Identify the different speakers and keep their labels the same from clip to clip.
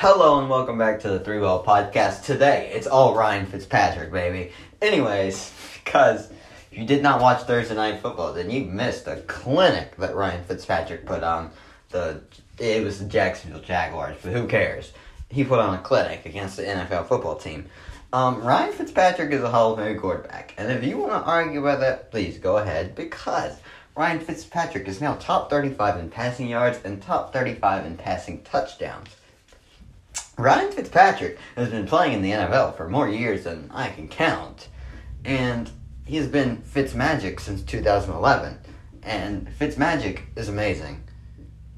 Speaker 1: Hello and welcome back to the Three Ball Podcast. Today, it's all Ryan Fitzpatrick, baby. Anyways, because if you did not watch Thursday Night Football, then you missed a clinic that Ryan Fitzpatrick put on. The It was the Jacksonville Jaguars, but who cares? He put on a clinic against the NFL football team. Um, Ryan Fitzpatrick is a Hall of Fame quarterback, and if you want to argue about that, please go ahead, because Ryan Fitzpatrick is now top 35 in passing yards and top 35 in passing touchdowns. Ryan Fitzpatrick has been playing in the NFL for more years than I can count, and he has been Fitzmagic since 2011. And Fitzmagic is amazing.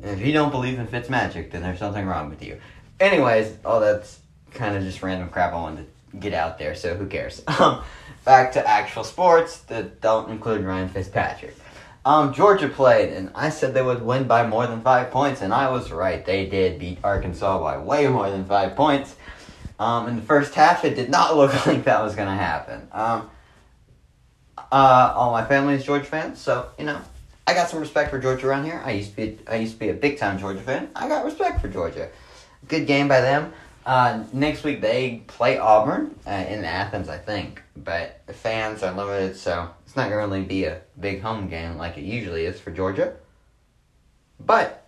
Speaker 1: And if you don't believe in Fitzmagic, then there's something wrong with you. Anyways, all that's kind of just random crap I wanted to get out there, so who cares? Um, back to actual sports that don't include Ryan Fitzpatrick. Um, Georgia played, and I said they would win by more than five points, and I was right. They did beat Arkansas by way more than five points. Um, in the first half, it did not look like that was going to happen. Um, uh, all my family is Georgia fans, so you know I got some respect for Georgia around here. I used to be I used to be a big time Georgia fan. I got respect for Georgia. Good game by them. Uh, next week they play Auburn uh, in Athens, I think, but fans are limited, so it's not going to really be a big home game like it usually is for Georgia. But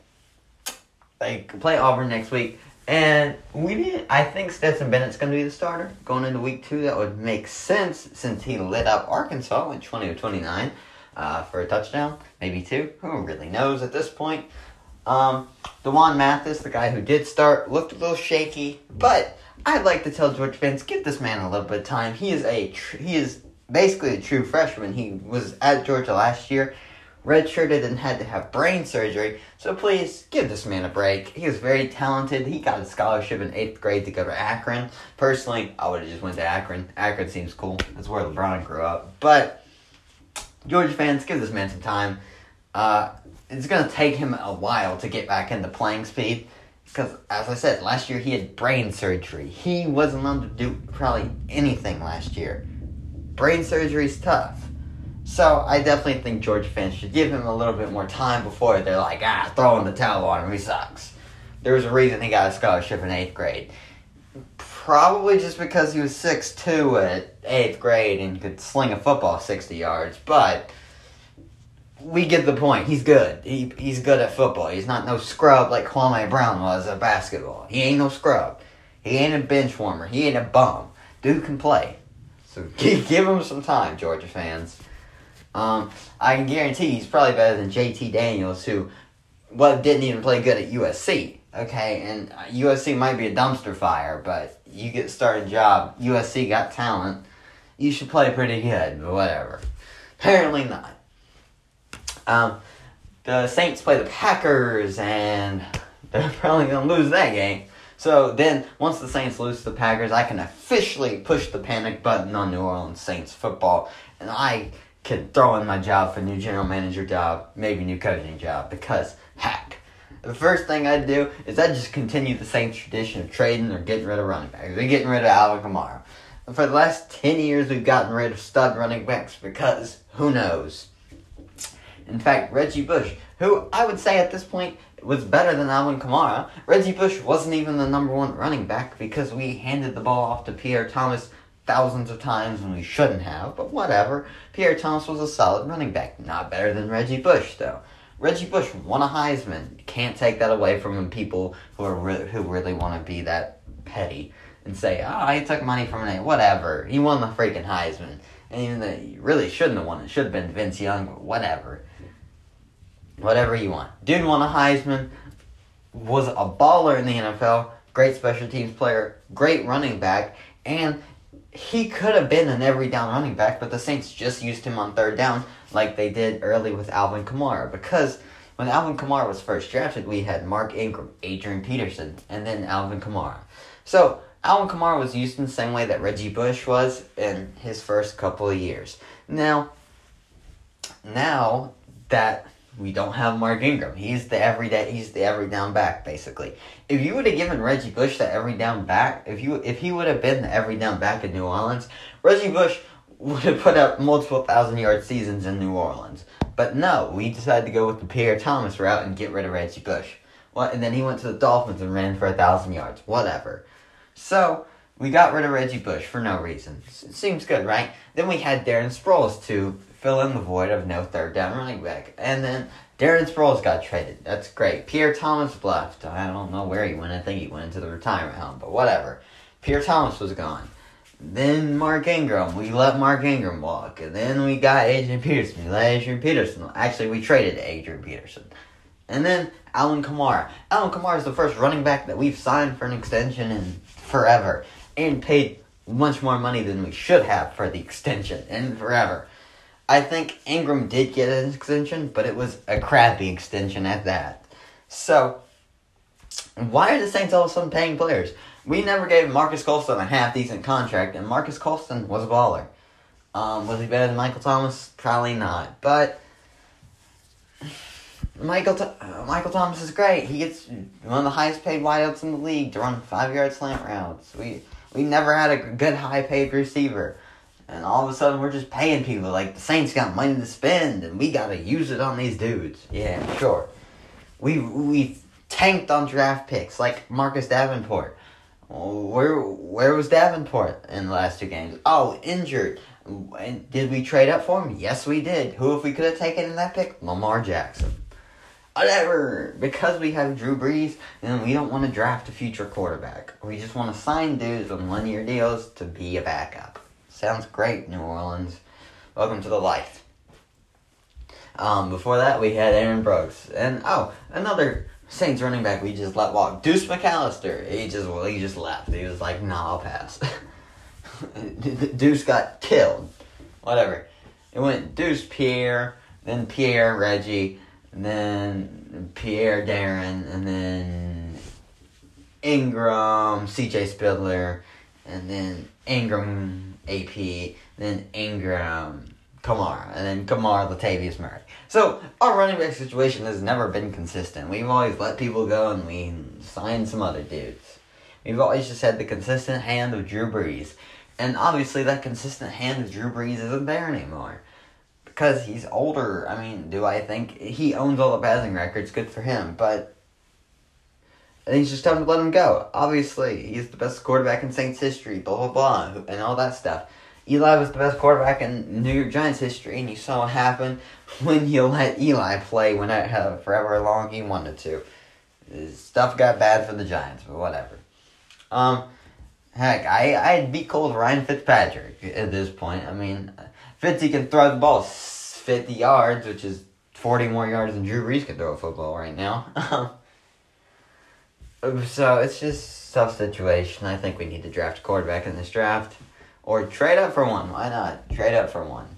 Speaker 1: they play Auburn next week, and we did. I think Stetson Bennett's going to be the starter going into week two. That would make sense since he lit up Arkansas went twenty to twenty nine uh, for a touchdown, maybe two. Who really knows at this point? Um, D'Wan Mathis, the guy who did start, looked a little shaky, but I'd like to tell George fans, give this man a little bit of time. He is a tr- he is basically a true freshman. He was at Georgia last year, redshirted and had to have brain surgery. So please give this man a break. He was very talented. He got a scholarship in eighth grade to go to Akron. Personally, I would have just went to Akron. Akron seems cool. That's where LeBron grew up. But Georgia fans, give this man some time. Uh, it's going to take him a while to get back into playing speed. Because, as I said, last year he had brain surgery. He wasn't allowed to do probably anything last year. Brain surgery is tough. So, I definitely think Georgia fans should give him a little bit more time before they're like, ah, throwing the towel on him, he sucks. There was a reason he got a scholarship in 8th grade. Probably just because he was 6'2 at 8th grade and could sling a football 60 yards, but we get the point. He's good. He he's good at football. He's not no scrub like Kwame Brown was at basketball. He ain't no scrub. He ain't a bench warmer. He ain't a bum. Dude can play. So give, give him some time, Georgia fans. Um, I can guarantee he's probably better than JT Daniels, who well didn't even play good at USC. Okay, and USC might be a dumpster fire, but you get started job. USC got talent. You should play pretty good, but whatever. Apparently not. Um, the Saints play the Packers, and they're probably going to lose that game. So then, once the Saints lose to the Packers, I can officially push the panic button on New Orleans Saints football, and I can throw in my job for new general manager job, maybe new coaching job, because heck, the first thing I'd do is I'd just continue the same tradition of trading or getting rid of running backs. We're getting rid of Alvin Kamara. For the last 10 years, we've gotten rid of stud running backs because who knows? In fact, Reggie Bush, who I would say at this point was better than Alvin Kamara, Reggie Bush wasn't even the number one running back because we handed the ball off to Pierre Thomas thousands of times when we shouldn't have, but whatever. Pierre Thomas was a solid running back. Not better than Reggie Bush, though. Reggie Bush won a Heisman. Can't take that away from people who are re- who really want to be that petty and say, "Oh, he took money from an whatever." He won the freaking Heisman, and even though he really shouldn't have won it, should have been Vince Young, but whatever. Whatever you want. Dude won a Heisman, was a baller in the NFL, great special teams player, great running back, and he could have been an every down running back, but the Saints just used him on third down like they did early with Alvin Kamara. Because when Alvin Kamara was first drafted, we had Mark Ingram, Adrian Peterson, and then Alvin Kamara. So Alvin Kamara was used in the same way that Reggie Bush was in his first couple of years. Now, now that we don't have Mark Ingram, he's the everyday he's the every down back basically. If you would have given Reggie Bush the every down back, if you if he would have been the every down back in New Orleans, Reggie Bush would have put up multiple thousand yard seasons in New Orleans. But no, we decided to go with the Pierre Thomas route and get rid of Reggie Bush. What? And then he went to the Dolphins and ran for a thousand yards. Whatever. So we got rid of Reggie Bush for no reason. S- seems good, right? Then we had Darren Sproles to fill in the void of no third down running back, and then Darren Sproles got traded. That's great. Pierre Thomas left. I don't know where he went. I think he went into the retirement home, but whatever. Pierre Thomas was gone. Then Mark Ingram. We let Mark Ingram walk. And then we got Adrian Peterson. We let Adrian Peterson. Actually, we traded Adrian Peterson. And then Alvin Kamara. Alvin Kamara is the first running back that we've signed for an extension in forever. And paid much more money than we should have for the extension in forever. I think Ingram did get an extension, but it was a crappy extension at that. So, why are the Saints all of a sudden paying players? We never gave Marques Colston a half decent contract, and Marques Colston was a baller. Um, was he better than Michael Thomas? Probably not. But Michael Th- uh, Michael Thomas is great. He gets one of the highest paid wideouts in the league to run five yard slant routes. We we never had a good high paid receiver. And all of a sudden, we're just paying people. Like, the Saints got money to spend, and we got to use it on these dudes. Yeah, sure. We we tanked on draft picks, like Marcus Davenport. Where where was Davenport in the last two games? Oh, injured. And did we trade up for him? Yes, we did. Who if we could have taken in that pick? Lamar Jackson. Whatever. Because we have Drew Brees, and we don't want to draft a future quarterback. We just want to sign dudes on one year deals to be a backup. Sounds great, New Orleans. Welcome to the life. Um, before that, we had Aaron Brooks, and oh, another Saints running back we just let walk, Deuce McAllister. He just well, he just left. He was like, "Nah, I'll pass." Deuce got killed. Whatever. It went Deuce Pierre, then Pierre Reggie, then Pierre Darren, and then Ingram, C.J. Spiller, and then Ingram AP, then Ingram Kamara, and then Kamara Latavius Murray. So our running back situation has never been consistent. We've always let people go and we signed some other dudes. We've always just had the consistent hand of Drew Brees. And obviously that consistent hand of Drew Brees isn't there anymore. Because he's older. I mean, do I think he owns all the passing records? Good for him. But I think it's just time to let him go. Obviously, he's the best quarterback in Saints history, blah, blah, blah, and all that stuff. Eli was the best quarterback in New York Giants history, and you saw what happened when you let Eli play when it, uh, forever long he wanted to. Stuff got bad for the Giants, but whatever. Um, heck, I I'd be cold Ryan Fitzpatrick at this point. I mean, Fitzy can throw the ball fifty yards, which is forty more yards than Drew Brees can throw a football right now. so it's just tough situation. I think we need to draft a quarterback in this draft. Or trade up for one. Why not? Trade up for one.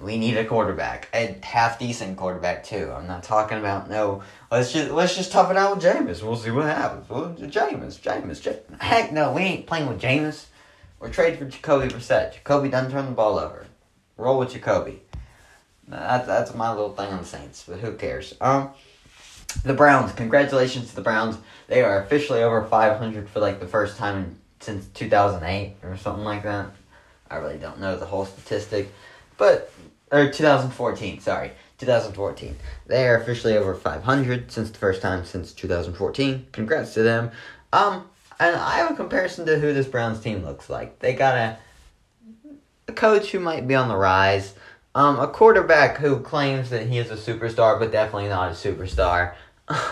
Speaker 1: We need a quarterback. A half decent quarterback too. I'm not talking about no let's just let's just tough it out with Jameis. We'll see what happens. Well, Jameis, Jameis, Jameis. Heck no, we ain't playing with Jameis. We're trading for Jacoby Brissett. Jacoby doesn't turn the ball over. Roll with Jacoby. That's that's my little thing on the Saints, but who cares? Um the Browns, congratulations to the Browns. They are officially over 500 for like the first time in since 2008 or something like that. I really don't know the whole statistic, but or 2014, sorry, 2014. They are officially over 500 since the first time since 2014. Congrats to them. Um, and I have a comparison to who this Browns team looks like. They got a a coach who might be on the rise. Um, a quarterback who claims that he is a superstar, but definitely not a superstar.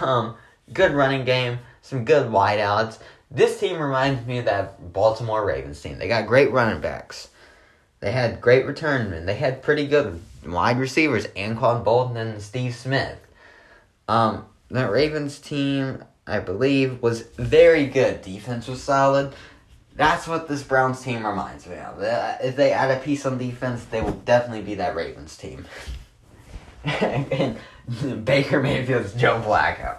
Speaker 1: Um, good running game, some good wideouts. This team reminds me of that Baltimore Ravens team. They got great running backs. They had great returnmen. They had pretty good wide receivers, Anquan Boldin and Steve Smith. Um, that Ravens team, I believe, was very good. Defense was solid. That's what this Browns team reminds me of. If they add a piece on defense, they will definitely be that Ravens team. and Baker Mayfield's Joe Flacco.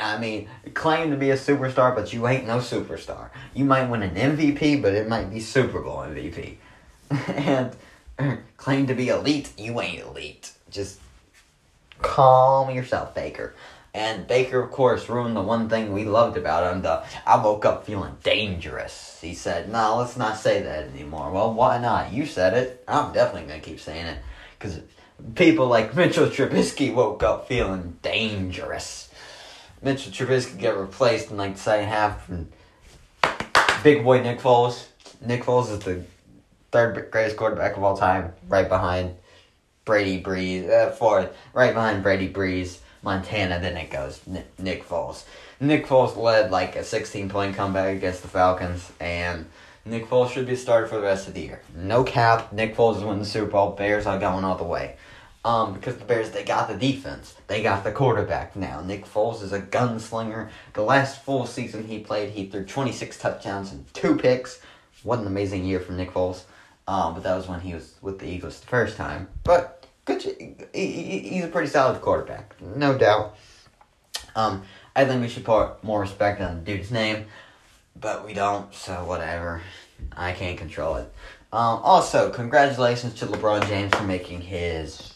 Speaker 1: I mean, claim to be a superstar, but you ain't no superstar. You might win an MVP, but it might be Super Bowl MVP. and claim to be elite, you ain't elite. Just calm yourself, Baker. And Baker, of course, ruined the one thing we loved about him. The I woke up feeling dangerous. He said, "No, let's not say that anymore." Well, why not? You said it. I'm definitely gonna keep saying it because people like Mitchell Trubisky woke up feeling dangerous. Mitchell Trubisky get replaced in like the second half from big boy Nick Foles. Nick Foles is the third greatest quarterback of all time, right behind Brady Brees, uh, fourth, right behind Brady Brees, Montana. Then it goes Nick, Nick Foles. Nick Foles led like a 16 point comeback against the Falcons, and Nick Foles should be a starter for the rest of the year. No cap. Nick Foles is winning the Super Bowl. Bears are going all the way. Um, because the Bears they got the defense, they got the quarterback now. Nick Foles is a gunslinger. The last full season he played, he threw 26 touchdowns and two picks. What an amazing year from Nick Foles. Um, but that was when he was with the Eagles the first time. But good, he, he's a pretty solid quarterback, no doubt. Um, I think we should put more respect on the dude's name, but we don't. So whatever. I can't control it. Um, also, congratulations to LeBron James for making his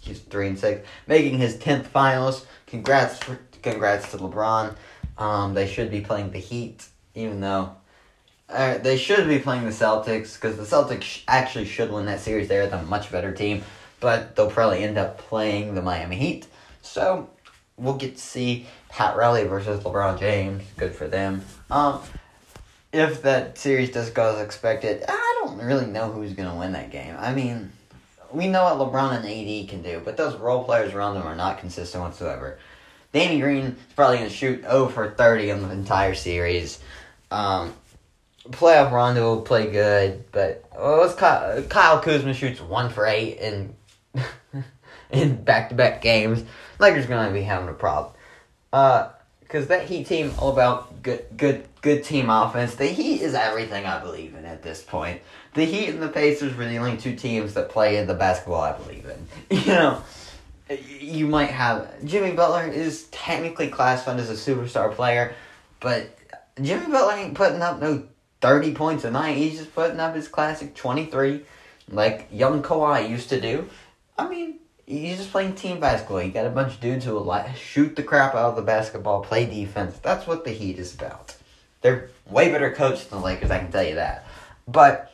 Speaker 1: he's three and six, making his tenth finals. Congrats, for, congrats to LeBron. Um, they should be playing the Heat, even though uh, they should be playing the Celtics because the Celtics sh- actually should win that series. They're the much better team, but they'll probably end up playing the Miami Heat. So we'll get to see Pat Riley versus LeBron James. Good for them. Um, if that series does go as expected, I don't really know who's gonna win that game. I mean we know what LeBron and AD can do, but those role players around them are not consistent whatsoever. Danny Green is probably to shoot over 30 in the entire series. Um, playoff Rondo will play good, but well, Kyle, Kyle Kuzma shoots one for eight in in back to back games. Lakers to be having a problem. Uh, because that Heat team all about good, good, good team offense. The Heat is everything I believe in at this point. The Heat and the Pacers were the only two teams that play in the basketball I believe in. You know, you might have Jimmy Butler is technically classified as a superstar player, but Jimmy Butler ain't putting up no thirty points a night. He's just putting up his classic twenty three, like young Kawhi used to do. I mean, He's just playing team basketball. You got a bunch of dudes who will like shoot the crap out of the basketball, play defense. That's what the Heat is about. They're way better coached than the Lakers, I can tell you that. But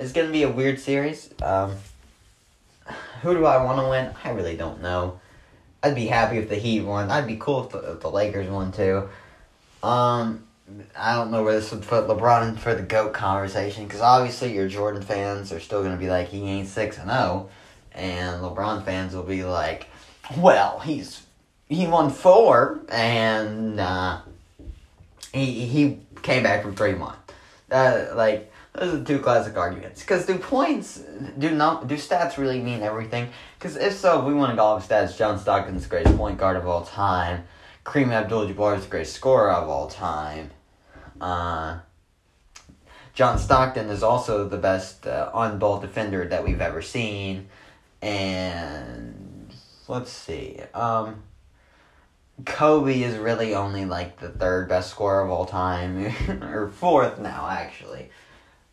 Speaker 1: it's gonna be a weird series. Um, who do I want to win? I really don't know. I'd be happy if the Heat won. I'd be cool if the, if the Lakers won too. Um, I don't know where this would put LeBron in for the GOAT conversation because obviously your Jordan fans are still gonna be like he ain't six and zero. Oh and LeBron fans will be like, "Well, he's he won four, and uh, he he came back from three one." Uh, like those are two classic arguments. Because do points do not do stats really mean everything? Because if so, if we want to go off stats, John Stockton's the greatest point guard of all time. Kareem Abdul-Jabbar is the greatest scorer of all time. Uh, John Stockton is also the best uh, on-ball defender that we've ever seen and let's see. Um, Kobe is really only like the third best scorer of all time, or fourth now actually.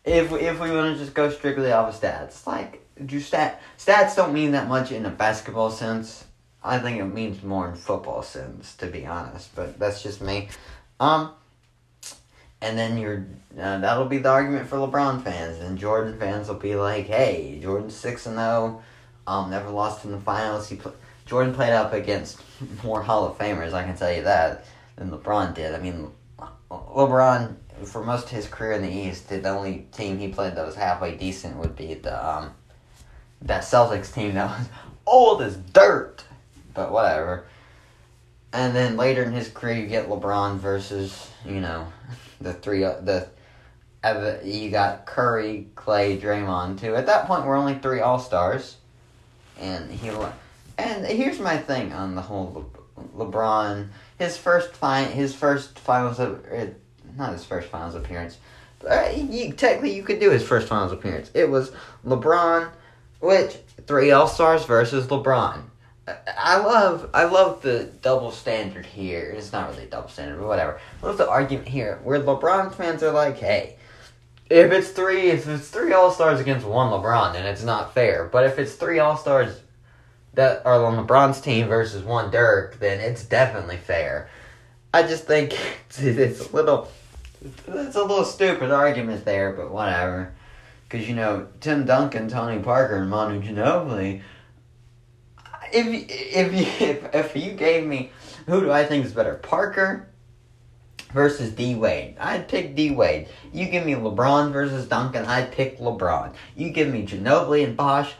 Speaker 1: If if we want to just go strictly off of stats, like do stat stats don't mean that much in a basketball sense. I think it means more in football sense, to be honest. But that's just me. Um, and then you're uh, that'll be the argument for LeBron fans, and Jordan fans will be like, "Hey, Jordan's six and zero." Um, never lost in the finals. He pl- Jordan played up against more Hall of Famers, I can tell you that, than LeBron did. I mean, LeBron, for most of his career in the East, the only team he played that was halfway decent would be the um, that Celtics team that was old as dirt. But whatever. And then later in his career, you get LeBron versus you know the three uh, the you got Curry, Clay, Draymond too. At that point, we're only three All Stars and he and here's my thing on the whole Le- LeBron. His first fine, his first finals, er, not his first finals appearance. But uh, technically, you could do his first finals appearance. It was LeBron, which three All Stars versus LeBron. I love I love the double standard here. It's not really a double standard, but whatever. Love the argument here where LeBron fans are like, hey, if it's three, if it's three All Stars against one LeBron, then it's not fair. But if it's three All Stars that are on LeBron's team versus one Dirk, then it's definitely fair. I just think it's, a little, it's a little stupid argument there, but whatever. Because you know Tim Duncan, Tony Parker, and Manu Ginobili, if if if, if you gave me who do I think is better, Parker versus D Wade, I'd pick D Wade. You give me LeBron versus Duncan, I'd pick LeBron. You give me Ginobili and Bosh,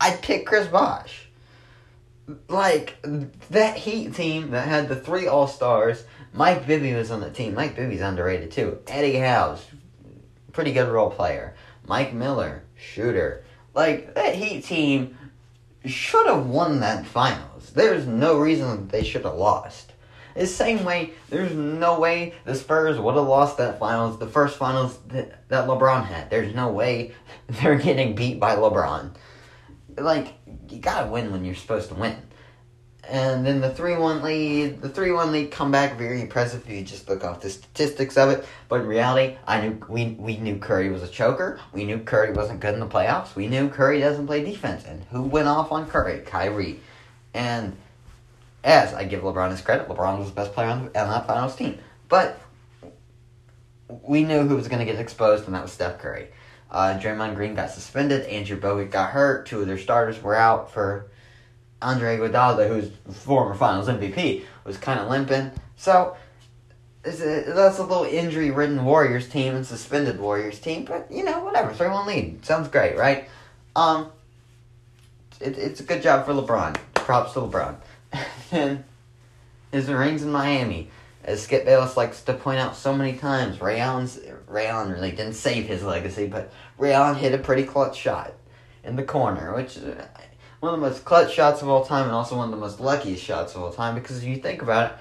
Speaker 1: I'd pick Chris Bosh. Like that Heat team that had the three All Stars. Mike Bibby was on the team. Mike Bibby's underrated too. Eddie House, pretty good role player. Mike Miller, shooter. Like that Heat team should have won that finals. There's no reason they should have lost. The same way, there's no way the Spurs would have lost that finals, the first finals that, that LeBron had. There's no way they're getting beat by LeBron. Like, you gotta win when you're supposed to win. And then the 3 1 lead, the 3 1 lead comeback, very impressive if you just look off the statistics of it. But in reality, I knew we, we knew Curry was a choker. We knew Curry wasn't good in the playoffs. We knew Curry doesn't play defense. And who went off on Curry? Kyrie. And as I give LeBron his credit, LeBron was the best player on, the, on that finals team. But we knew who was going to get exposed, and that was Steph Curry. Uh, Draymond Green got suspended. Andrew Bogut got hurt. Two of their starters were out for Andre Iguodala, who's former Finals MVP, was kind of limping. So that's a little injury-ridden Warriors team and suspended Warriors team, but you know whatever. Three-one lead sounds great, right? Um, it, it's a good job for LeBron. Props to LeBron. and his rings in Miami. As Skip Bayless likes to point out so many times, Ray Allen's Ray Allen really didn't save his legacy, but Ray Allen hit a pretty clutch shot in the corner, which is one of the most clutch shots of all time and also one of the most luckiest shots of all time because if you think about it,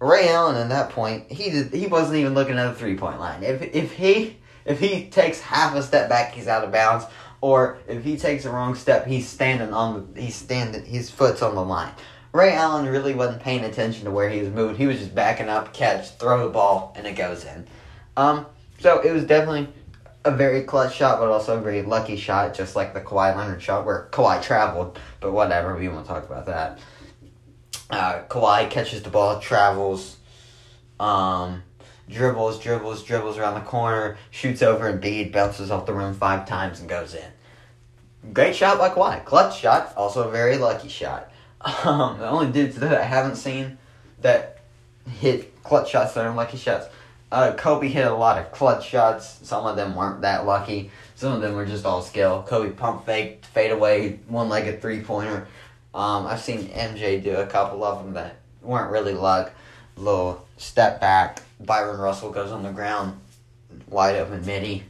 Speaker 1: Ray Allen at that point, he did, he wasn't even looking at the three point line. If if he if he takes half a step back, he's out of bounds. Or if he takes a wrong step, he's standing on the he's standing his foot's on the line. Ray Allen really wasn't paying attention to where he was moving. He was just backing up, catch, throw the ball, and it goes in. Um, so it was definitely a very clutch shot, but also a very lucky shot, just like the Kawhi Leonard shot where Kawhi traveled. But whatever, we won't talk about that. Uh, Kawhi catches the ball, travels, um, dribbles, dribbles, dribbles around the corner, shoots over Embiid, bounces off the rim five times, and goes in. Great shot by Kawhi. Clutch shot, also a very lucky shot. Um, the only dudes that I haven't seen that hit clutch shots that are lucky shots uh, Kobe hit a lot of clutch shots. Some of them weren't that lucky. Some of them were just all skill. Kobe pump fake, fade away, one legged three pointer. Um, I've seen MJ do a couple of them that weren't really luck. Little step back. Bryon Russell goes on the ground, wide open midi.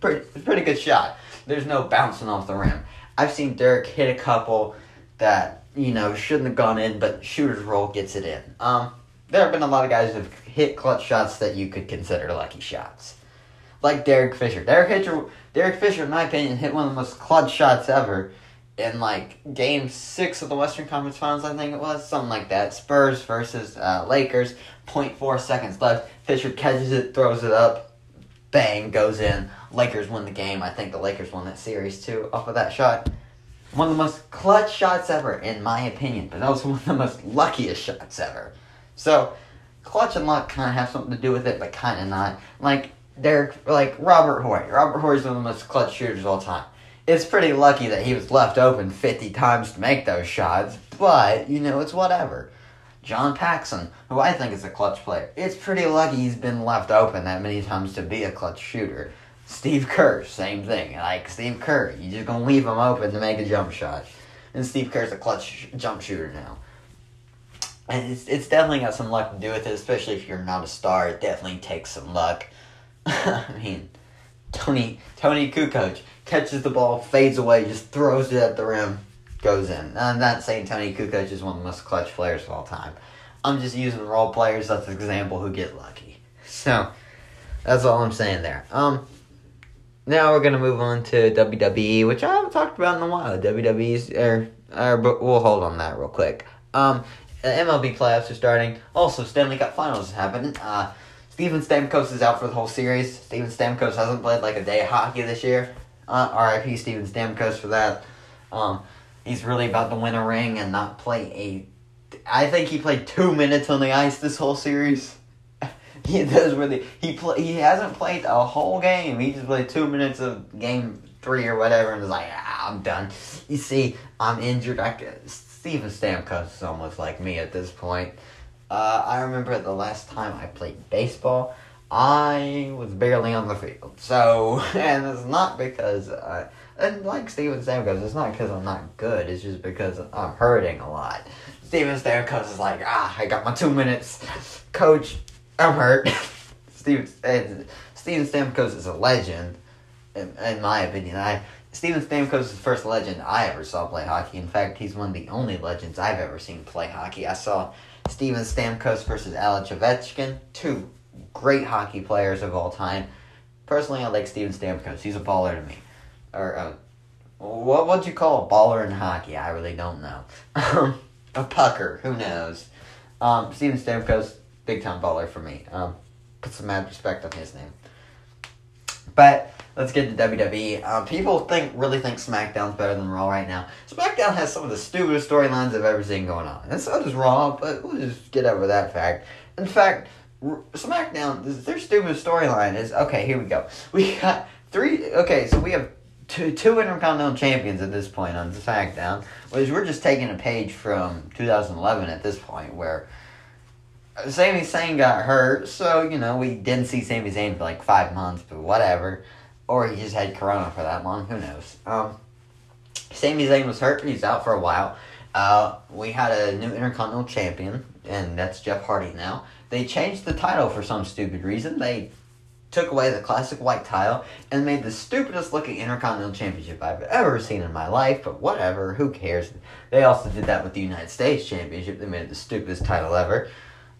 Speaker 1: Pretty, pretty good shot. There's no bouncing off the rim. I've seen Dirk hit a couple that you know shouldn't have gone in, but shooter's roll gets it in. Um, there have been a lot of guys who've hit clutch shots that you could consider lucky shots. Like Derek Fisher. Derek Fisher, Derek Fisher, in my opinion, hit one of the most clutch shots ever in like game six of the Western Conference Finals, I think it was. Something like that. Spurs versus uh, Lakers. 0.4 seconds left. Fisher catches it, throws it up. Bang, goes in. Lakers win the game. I think the Lakers won that series too off of that shot. One of the most clutch shots ever, in my opinion, but that was one of the most luckiest shots ever. So, clutch and luck kind of have something to do with it, but kind of not. Like they're like Robert Horry. Robert Horry's one of the most clutch shooters of all time. It's pretty lucky that he was left open 50 times to make those shots, but, you know, it's whatever. John Paxson, who I think is a clutch player, it's pretty lucky he's been left open that many times to be a clutch shooter. Steve Kerr, same thing. Like, Steve Kerr, you just gonna leave him open to make a jump shot. And Steve Kerr's a clutch jump shooter now and it's, it's definitely got some luck to do with it, especially if you're not a star. It definitely takes some luck. I mean, Tony Toni Kukoc catches the ball, fades away, just throws it at the rim, goes in. I'm not saying Toni Kukoc is one of the most clutch players of all time. I'm just using role players as an example who get lucky. So that's all I'm saying there. Um, now we're gonna move on to WWE, which I haven't talked about in a while. WWE's, er, er, but we'll hold on that real quick. Um, MLB playoffs are starting. Also, Stanley Cup Finals is happening. Uh, Steven Stamkos is out for the whole series. Steven Stamkos hasn't played like a day of hockey this year. Uh, R.I.P. Steven Stamkos for that. Um, he's really about to win a ring and not play a. I think he played two minutes on the ice this whole series. he does really. He play. He hasn't played a whole game. He just played two minutes of game three or whatever, and was like, ah, I'm done. You see, I'm injured. I Steven Stamkos is almost like me at this point. Uh, I remember the last time I played baseball, I was barely on the field. So, and it's not because I, and like Steven Stamkos, it's not because I'm not good. It's just because I'm hurting a lot. Steven Stamkos is like, ah, I got my two minutes. Coach, I'm hurt. Steven, uh, Steven Stamkos is a legend, in, in my opinion. I Steven Stamkos is the first legend I ever saw play hockey. In fact, he's one of the only legends I've ever seen play hockey. I saw Steven Stamkos versus Alex Ovechkin, two great hockey players of all time. Personally, I like Steven Stamkos. He's a baller to me. Or, uh, what would you call a baller in hockey? I really don't know. a pucker, who knows? Um, Steven Stamkos, big time baller for me. Um, put some mad respect on his name. But let's get to WWE. Um, people think really think SmackDown's better than Raw right now. SmackDown has some of the stupidest storylines I've ever seen going on, and so does Raw. But we'll just get over that fact. In fact, SmackDown, their stupidest storyline is okay. Here we go. We got three. Okay, so we have two two Intercontinental Champions at this point on SmackDown, which we're just taking a page from 2011 at this point, where Sami Zayn got hurt, so you know we didn't see Sami Zayn for like five months, but whatever. Or he just had Corona for that long. Who knows? Um, Sami Zayn was hurt. And he's out for a while. Uh, we had a new Intercontinental Champion, and that's Jeff Hardy now. They changed the title for some stupid reason. They took away the classic white title and made the stupidest looking Intercontinental Championship I've ever seen in my life, but whatever, who cares? They also did that with the United States Championship. They made it the stupidest title ever.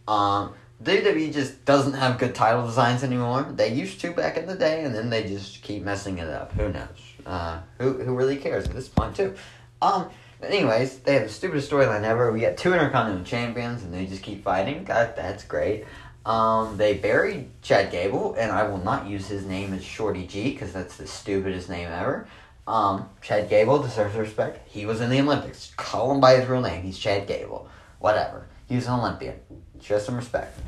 Speaker 1: Um, WWE just doesn't have good title designs anymore. They used to back in the day, and then they just keep messing it up. Who knows? Uh, who who really cares at this point too? Um. Anyways, they have the stupidest storyline ever. We got two Intercontinental Champions, and they just keep fighting. God, that's great. Um, they buried Chad Gable, and I will not use his name as Shorty G because that's the stupidest name ever. Um, Chad Gable deserves respect. He was in the Olympics. Call him by his real name. He's Chad Gable. Whatever. He was an Olympian. Show some respect.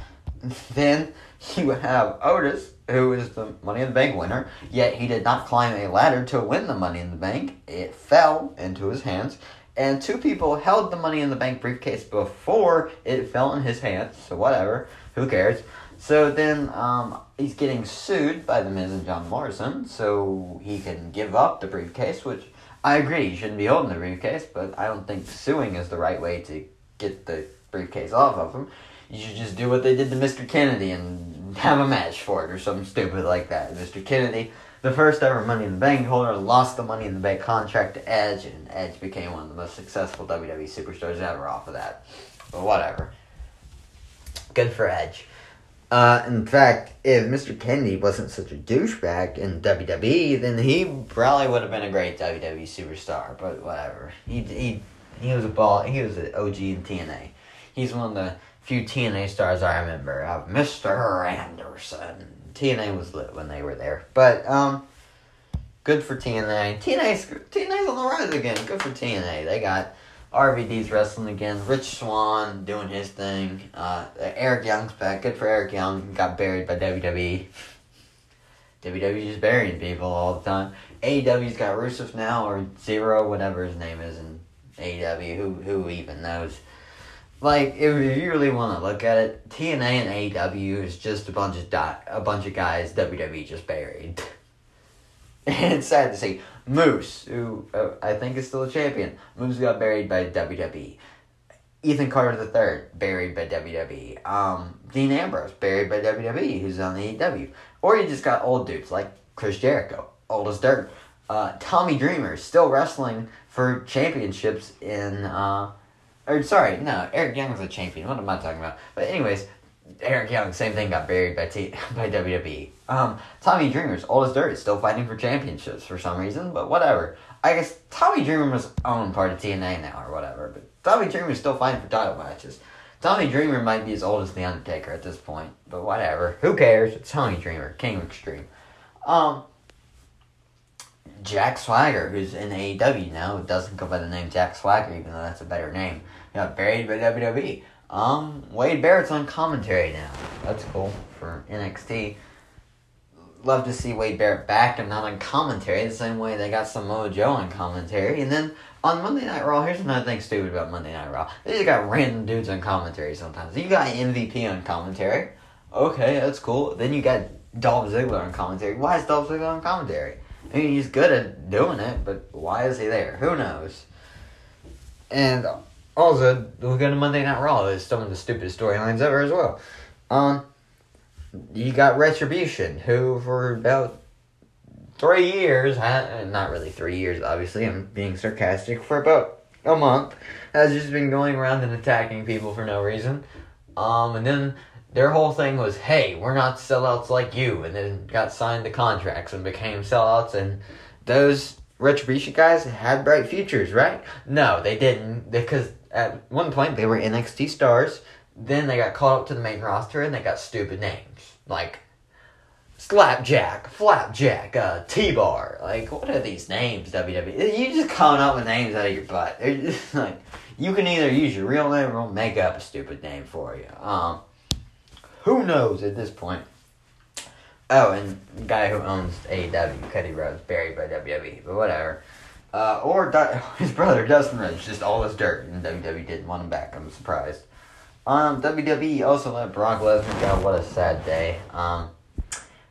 Speaker 1: Then you have Otis, who is the Money in the Bank winner, yet he did not climb a ladder to win the Money in the Bank. It fell into his hands, and two people held the Money in the Bank briefcase before it fell in his hands, so whatever, who cares? So then um, he's getting sued by The Miz and John Morrison, so he can give up the briefcase, which I agree, he shouldn't be holding the briefcase, but I don't think suing is the right way to get the briefcase off of him. You should just do what they did to Mr. Kennedy and have a match for it or something stupid like that. Mr. Kennedy, the first ever Money in the Bank holder, lost the Money in the Bank contract to Edge, and Edge became one of the most successful WWE superstars ever off of that. But whatever. Good for Edge. Uh, in fact, if Mr. Kennedy wasn't such a douchebag in WWE, then he probably would have been a great WWE superstar. But whatever, he he he was a ball. He was an OG in TNA. He's one of the few TNA stars I remember. Uh, Mr. Anderson. TNA was lit when they were there, but um, good for TNA. TNA's TNA's on the rise again. Good for TNA. They got RVD's wrestling again. Rich Swann doing his thing. Uh, Eric Young's back. Good for Eric Young. Got buried by WWE. WWE just burying people all the time. AEW's got Rusev now or Zero, whatever his name is in AEW. Who who even knows? Like if you really want to look at it, TNA and AEW is just a bunch of di- a bunch of guys WWE just buried. and it's sad to see. Moose, who uh, I think is still a champion, Moose got buried by WWE. Ethan Carter III, buried by WWE. Um, Dean Ambrose, buried by WWE, who's on the AEW. Or you just got old dudes like Chris Jericho, old as dirt. Uh, Tommy Dreamer, still wrestling for championships in, uh, or sorry, no, Eric Young was a champion. What am I talking about? But anyways, Eric Young, same thing, got buried by T by WWE. Um, Tommy Dreamer's old as dirt, is still fighting for championships for some reason, but whatever. I guess Tommy Dreamer own part of TNA now or whatever, but Tommy Dreamer's still fighting for title matches. Tommy Dreamer might be as old as The Undertaker at this point, but whatever. Who cares? It's Tommy Dreamer, King of Extreme. Um, Jack Swagger, who's in AEW now, doesn't go by the name Jack Swagger, even though that's a better name. Got buried by WWE. Um, Wade Barrett's on commentary now. That's cool for NXT. love to see Wade Barrett back and not on commentary the same way they got Samoa Joe on commentary. And then on Monday Night Raw, here's another thing stupid about Monday Night Raw. They just got random dudes on commentary sometimes. You got MVP on commentary. Okay, that's cool. Then you got Dolph Ziggler on commentary. Why is Dolph Ziggler on commentary? I mean, he's good at doing it, but why is he there? Who knows? And also, look at Monday Night Raw is some of the stupidest storylines ever as well. Um, you got Retribution, who for about three years, not really three years, obviously, I'm being sarcastic, for about a month, has just been going around and attacking people for no reason. Um, and then their whole thing was, hey, we're not sellouts like you, and then got signed to contracts and became sellouts, and those Retribution guys had bright futures, right? No, they didn't, because at one point they were NXT stars, then they got called up to the main roster, and they got stupid names, like Slapjack, Flapjack, uh, T-Bar. Like, what are these names, WWE? You just coming up with names out of your butt. Just like, you can either use your real name or make up a stupid name for you. Um, who knows at this point? Oh, and the guy who owns AEW, Cody Rhodes, buried by WWE, but whatever. Uh, or his brother Dustin Rhodes, just all this dirt, and WWE didn't want him back. I'm surprised. Um, WWE also let Brock Lesnar go. What a sad day. Um,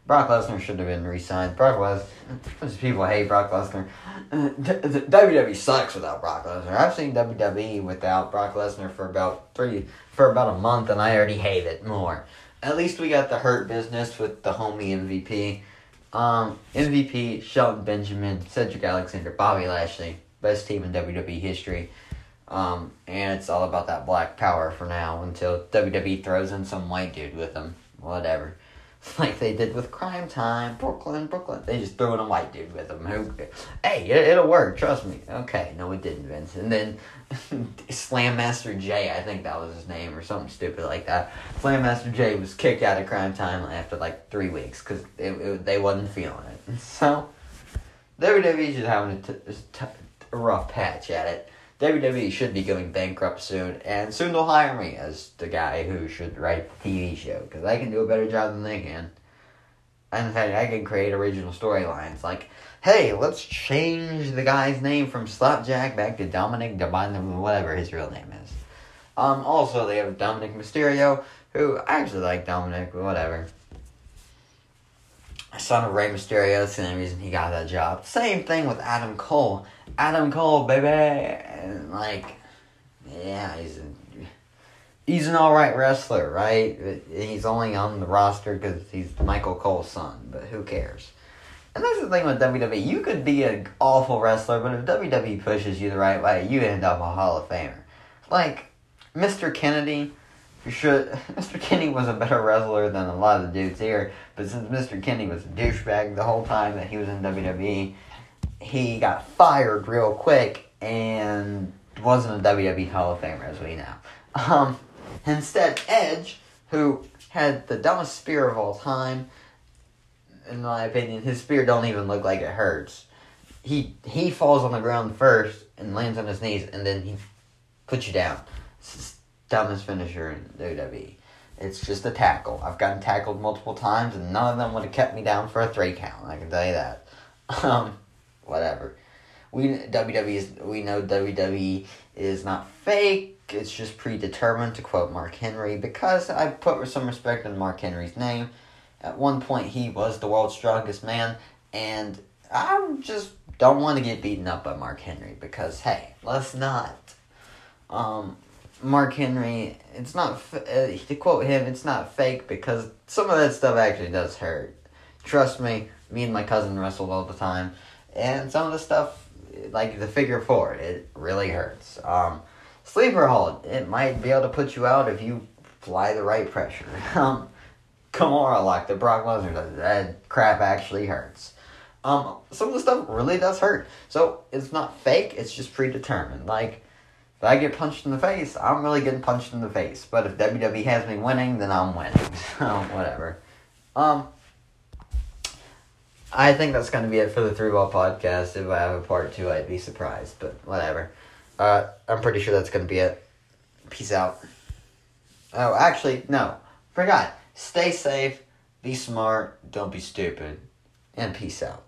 Speaker 1: Brock Lesnar should have been re-signed. Brock Lesnar, people hate Brock Lesnar. Uh, WWE sucks without Brock Lesnar. I've seen WWE without Brock Lesnar for about three, for about a month, and I already hate it more. At least we got the Hurt Business with the homie MVP. Um, MVP, Shelton Benjamin, Cedric Alexander, Bobby Lashley, best team in WWE history. Um, and it's all about that black power for now until WWE throws in some white dude with them. Whatever. like they did with Crime Time, Brooklyn, Brooklyn. They just threw in a white dude with them. Who, hey, it, will work. Trust me. Okay, no, it didn't, Vince. And then Slam Master J, I think that was his name or something stupid like that. Slam Master J was kicked out of Crime Time after like three weeks because they wasn't feeling it. So WWE just having a rough patch at it. WWE should be going bankrupt soon, and soon they'll hire me as the guy who should write the TV show because I can do a better job than they can. And in fact, I can create original storylines like, hey, let's change the guy's name from Slapjack back to Dominic Devine, whatever his real name is. Um, also, they have Dominik Mysterio, who I actually like Dominic, but whatever. Son of Rey Mysterio, that's the only reason he got that job. Same thing with Adam Cole. Adam Cole, baby. And like, yeah, he's a, he's an all right wrestler, right? He's only on the roster because he's Michael Cole's son, but who cares? And that's the thing with WWE. You could be an awful wrestler, but if WWE pushes you the right way, you end up a Hall of Famer. Like Mr. Kennedy, sure. Mr. Kennedy was a better wrestler than a lot of the dudes here, but since Mr. Kennedy was a douchebag the whole time that he was in WWE, he got fired real quick and wasn't a WWE Hall of Famer as we know. Um, instead, Edge, who had the dumbest spear of all time, in my opinion, his spear don't even look like it hurts. He he falls on the ground first and lands on his knees, and then he puts you down. It's dumbest finisher in WWE. It's just a tackle. I've gotten tackled multiple times, and none of them would have kept me down for a three count. I can tell you that. Um, whatever. We WWE is we know WWE is not fake. It's just predetermined to quote Mark Henry because I put some respect in Mark Henry's name. At one point, he was the world's strongest man, and I just don't want to get beaten up by Mark Henry because hey, let's not. Um, Mark Henry, it's not uh, to quote him, it's not fake because some of that stuff actually does hurt. Trust me, me and my cousin wrestled all the time and some of the stuff like the figure four it really hurts. Um sleeper hold it might be able to put you out if you fly the right pressure. Um Kimura like the Brock Lesnar does that crap actually hurts. Um some of the stuff really does hurt. So it's not fake it's just predetermined. Like if I get punched in the face, I'm really getting punched in the face. But if WWE has me winning, then I'm winning. So whatever. Um, I think that's to be it for the Three Ball Podcast. If I have a part two, I'd be surprised, but whatever. Uh, I'm pretty sure that's to be it. Peace out. Oh, actually, no. Forgot. Stay safe. Be smart, don't be stupid, and peace out.